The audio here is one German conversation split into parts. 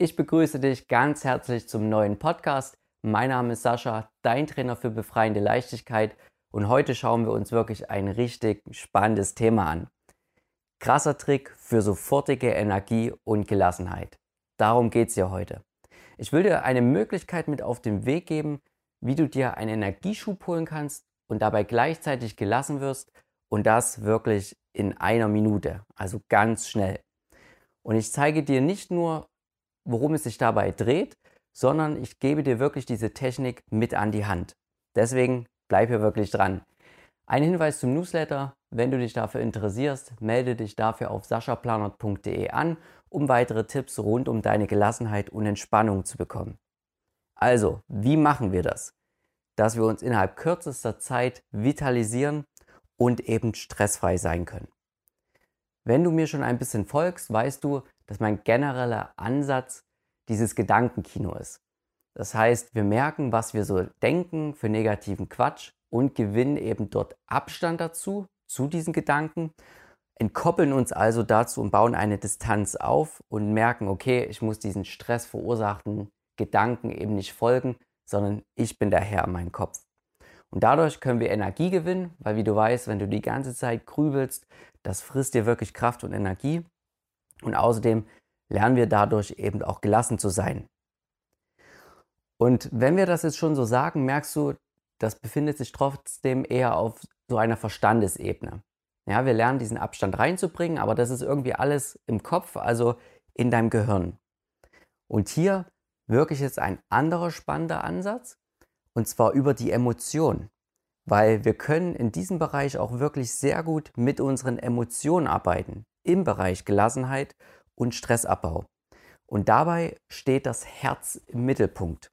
Ich begrüße dich ganz herzlich zum neuen Podcast. Mein Name ist Sascha, dein Trainer für befreiende Leichtigkeit und heute schauen wir uns wirklich ein richtig spannendes Thema an. Krasser Trick für sofortige Energie und Gelassenheit. Darum geht es hier heute. Ich will dir eine Möglichkeit mit auf den Weg geben, wie du dir einen Energieschub holen kannst und dabei gleichzeitig gelassen wirst und das wirklich in einer Minute, also ganz schnell. Und ich zeige dir nicht nur, worum es sich dabei dreht, sondern ich gebe dir wirklich diese Technik mit an die Hand. Deswegen bleib hier wirklich dran. Ein Hinweis zum Newsletter. Wenn du dich dafür interessierst, melde dich dafür auf saschaplanert.de an, um weitere Tipps rund um deine Gelassenheit und Entspannung zu bekommen. Also, wie machen wir das? Dass wir uns innerhalb kürzester Zeit vitalisieren und eben stressfrei sein können. Wenn du mir schon ein bisschen folgst, weißt du, dass mein genereller Ansatz dieses Gedankenkino ist. Das heißt, wir merken, was wir so denken für negativen Quatsch und gewinnen eben dort Abstand dazu, zu diesen Gedanken, entkoppeln uns also dazu und bauen eine Distanz auf und merken, okay, ich muss diesen Stress verursachten Gedanken eben nicht folgen, sondern ich bin der Herr in meinem Kopf. Und dadurch können wir Energie gewinnen, weil wie du weißt, wenn du die ganze Zeit grübelst, das frisst dir wirklich Kraft und Energie. Und außerdem lernen wir dadurch eben auch gelassen zu sein. Und wenn wir das jetzt schon so sagen, merkst du, das befindet sich trotzdem eher auf so einer Verstandesebene. Ja, wir lernen diesen Abstand reinzubringen, aber das ist irgendwie alles im Kopf, also in deinem Gehirn. Und hier wirklich jetzt ein anderer spannender Ansatz, und zwar über die Emotion. Weil wir können in diesem Bereich auch wirklich sehr gut mit unseren Emotionen arbeiten, im Bereich Gelassenheit und Stressabbau. Und dabei steht das Herz im Mittelpunkt.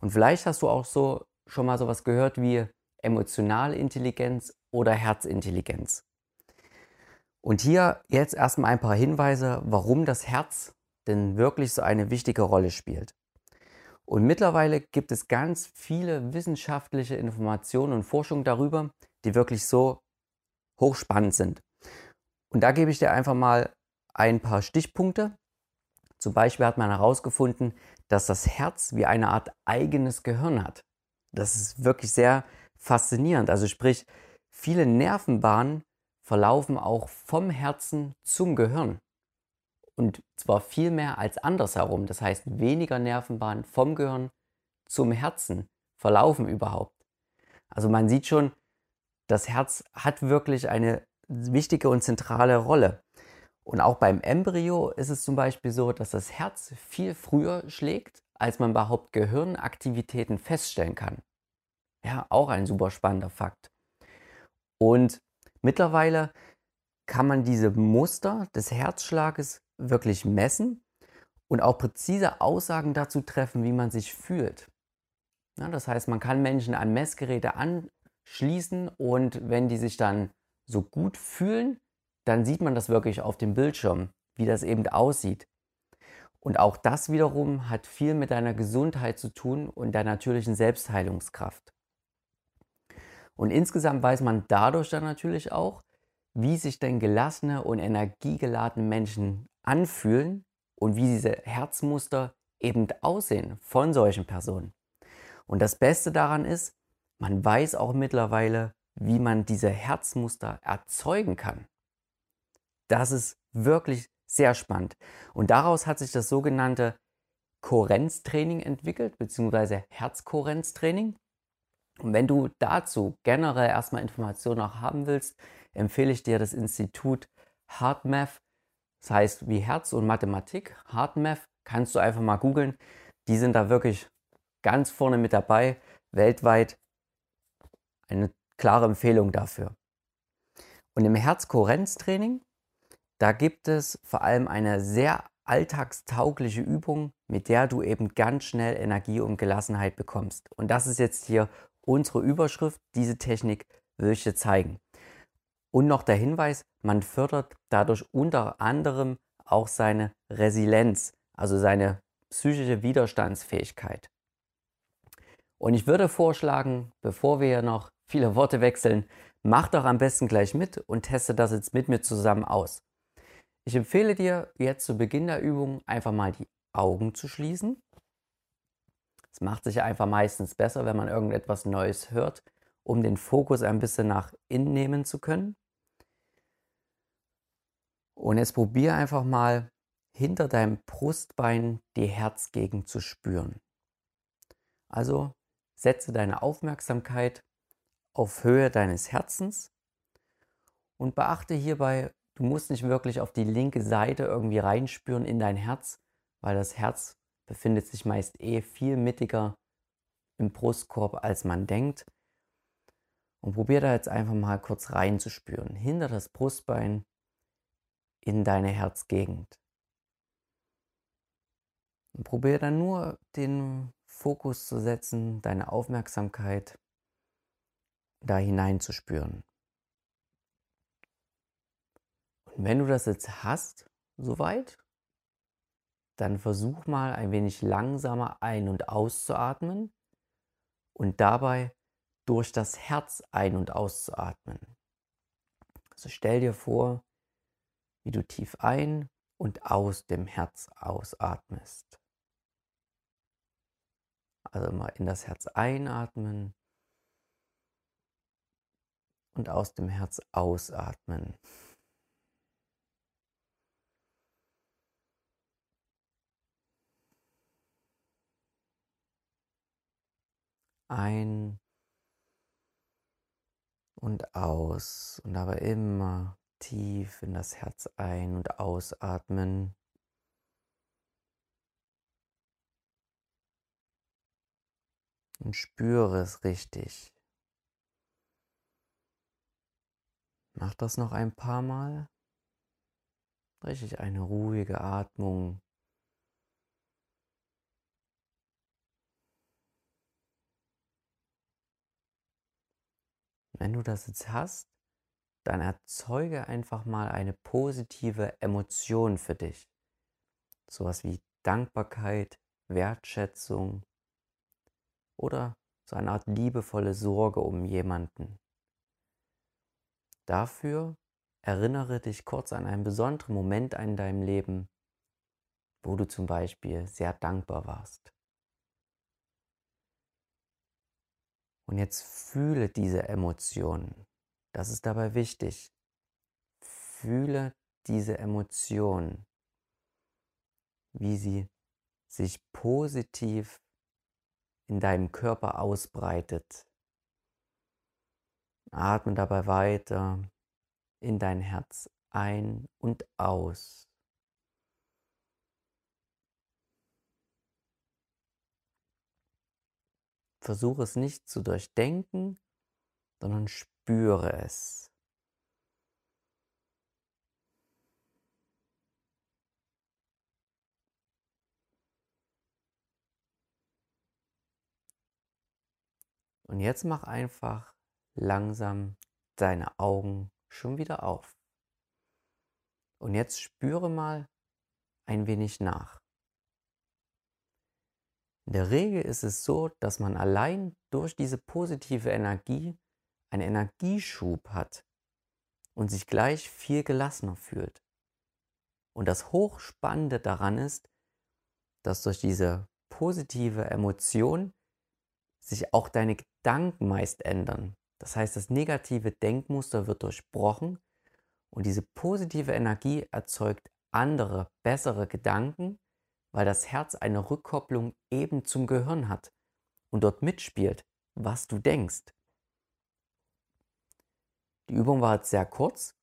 Und vielleicht hast du auch so schon mal sowas gehört wie emotionale Intelligenz oder Herzintelligenz. Und hier jetzt erstmal ein paar Hinweise, warum das Herz denn wirklich so eine wichtige Rolle spielt. Und mittlerweile gibt es ganz viele wissenschaftliche Informationen und Forschung darüber, die wirklich so hochspannend sind. Und da gebe ich dir einfach mal ein paar Stichpunkte. Zum Beispiel hat man herausgefunden, dass das Herz wie eine Art eigenes Gehirn hat. Das ist wirklich sehr faszinierend. Also sprich, viele Nervenbahnen verlaufen auch vom Herzen zum Gehirn. Und zwar viel mehr als andersherum. Das heißt, weniger Nervenbahnen vom Gehirn zum Herzen verlaufen überhaupt. Also man sieht schon, das Herz hat wirklich eine wichtige und zentrale Rolle. Und auch beim Embryo ist es zum Beispiel so, dass das Herz viel früher schlägt, als man überhaupt Gehirnaktivitäten feststellen kann. Ja, auch ein super spannender Fakt. Und mittlerweile kann man diese Muster des Herzschlages wirklich messen und auch präzise Aussagen dazu treffen, wie man sich fühlt. Ja, das heißt, man kann Menschen an Messgeräte anschließen und wenn die sich dann so gut fühlen, dann sieht man das wirklich auf dem Bildschirm, wie das eben aussieht. Und auch das wiederum hat viel mit deiner Gesundheit zu tun und der natürlichen Selbstheilungskraft. Und insgesamt weiß man dadurch dann natürlich auch, wie sich denn gelassene und energiegeladene Menschen anfühlen und wie diese Herzmuster eben aussehen von solchen Personen. Und das Beste daran ist, man weiß auch mittlerweile, wie man diese Herzmuster erzeugen kann. Das ist wirklich sehr spannend. Und daraus hat sich das sogenannte Kohärenztraining entwickelt, beziehungsweise Herzkohärenztraining. Und wenn du dazu generell erstmal Informationen auch haben willst, empfehle ich dir das Institut HeartMath. Das heißt wie Herz und Mathematik. HeartMath kannst du einfach mal googeln. Die sind da wirklich ganz vorne mit dabei, weltweit. Eine klare Empfehlung dafür. Und im Herzkohärenztraining da gibt es vor allem eine sehr alltagstaugliche Übung, mit der du eben ganz schnell Energie und Gelassenheit bekommst. Und das ist jetzt hier unsere Überschrift. Diese Technik will ich dir zeigen. Und noch der Hinweis, man fördert dadurch unter anderem auch seine Resilienz, also seine psychische Widerstandsfähigkeit. Und ich würde vorschlagen, bevor wir noch viele Worte wechseln, mach doch am besten gleich mit und teste das jetzt mit mir zusammen aus. Ich empfehle dir jetzt zu Beginn der Übung einfach mal die Augen zu schließen. Es macht sich einfach meistens besser, wenn man irgendetwas Neues hört, um den Fokus ein bisschen nach innen nehmen zu können. Und jetzt probier einfach mal hinter deinem Brustbein die Herzgegend zu spüren. Also setze deine Aufmerksamkeit auf Höhe deines Herzens und beachte hierbei, du musst nicht wirklich auf die linke Seite irgendwie reinspüren in dein Herz, weil das Herz befindet sich meist eh viel mittiger im Brustkorb, als man denkt. Und probier da jetzt einfach mal kurz reinzuspüren, hinter das Brustbein in deine Herzgegend. Und probier dann nur den Fokus zu setzen, deine Aufmerksamkeit da hineinzuspüren. Und wenn du das jetzt hast, soweit, dann versuch mal ein wenig langsamer ein- und auszuatmen und dabei durch das Herz ein- und auszuatmen. Also stell dir vor, wie du tief ein und aus dem Herz ausatmest. Also mal in das Herz einatmen und aus dem Herz ausatmen. Ein und aus und aber immer tief in das Herz ein- und ausatmen. Und spüre es richtig. Mach das noch ein paar Mal. Richtig eine ruhige Atmung. Wenn du das jetzt hast, dann erzeuge einfach mal eine positive Emotion für dich. Sowas wie Dankbarkeit, Wertschätzung oder so eine Art liebevolle Sorge um jemanden. Dafür erinnere dich kurz an einen besonderen Moment in deinem Leben, wo du zum Beispiel sehr dankbar warst. Und jetzt fühle diese Emotionen. Das ist dabei wichtig. Fühle diese Emotionen, wie sie sich positiv in deinem Körper ausbreitet. Atme dabei weiter in dein Herz ein und aus. Versuche es nicht zu durchdenken, sondern spüre es. Und jetzt mach einfach langsam deine Augen schon wieder auf. Und jetzt spüre mal ein wenig nach. In der Regel ist es so, dass man allein durch diese positive Energie einen Energieschub hat und sich gleich viel gelassener fühlt. Und das Hochspannende daran ist, dass durch diese positive Emotion sich auch deine Gedanken meist ändern. Das heißt, das negative Denkmuster wird durchbrochen und diese positive Energie erzeugt andere, bessere Gedanken, weil das Herz eine Rückkopplung eben zum Gehirn hat und dort mitspielt, was du denkst. Die Übung war jetzt sehr kurz.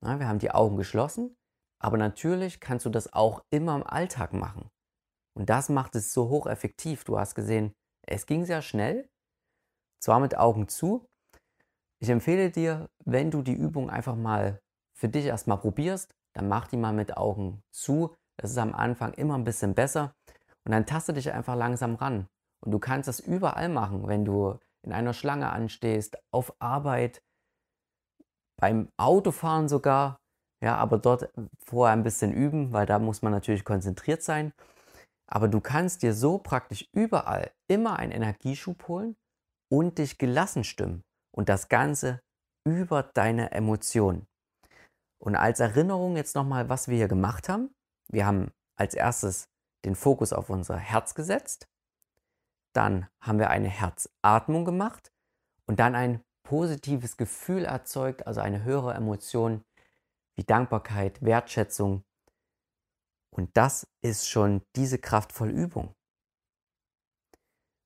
Wir haben die Augen geschlossen, aber natürlich kannst du das auch immer im Alltag machen. Und das macht es so hocheffektiv. Du hast gesehen, es ging sehr schnell, zwar mit Augen zu. Ich empfehle dir, wenn du die Übung einfach mal für dich erstmal probierst, dann mach die mal mit Augen zu. Das ist am Anfang immer ein bisschen besser. Und dann taste dich einfach langsam ran. Und du kannst das überall machen, wenn du in einer Schlange anstehst, auf Arbeit, beim Autofahren sogar. Ja, aber dort vorher ein bisschen üben, weil da muss man natürlich konzentriert sein. Aber du kannst dir so praktisch überall immer einen Energieschub holen und dich gelassen stimmen. Und das Ganze über deine Emotionen. Und als Erinnerung jetzt nochmal, was wir hier gemacht haben. Wir haben als erstes den Fokus auf unser Herz gesetzt. Dann haben wir eine Herzatmung gemacht und dann ein positives Gefühl erzeugt, also eine höhere Emotion wie Dankbarkeit, Wertschätzung. Und das ist schon diese kraftvolle Übung.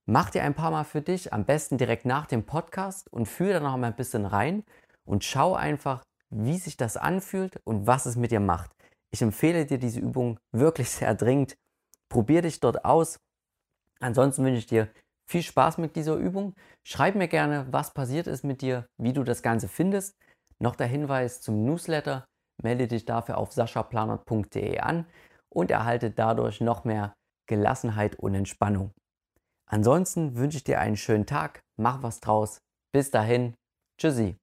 Mach dir ein paar Mal für dich, am besten direkt nach dem Podcast und fühl da noch mal ein bisschen rein und schau einfach, wie sich das anfühlt und was es mit dir macht. Ich empfehle dir diese Übung wirklich sehr dringend. Probier dich dort aus. Ansonsten wünsche ich dir viel Spaß mit dieser Übung. Schreib mir gerne, was passiert ist mit dir, wie du das Ganze findest. Noch der Hinweis zum Newsletter. Melde dich dafür auf saschaplanert.de an und erhalte dadurch noch mehr Gelassenheit und Entspannung. Ansonsten wünsche ich dir einen schönen Tag, mach was draus. Bis dahin, tschüssi.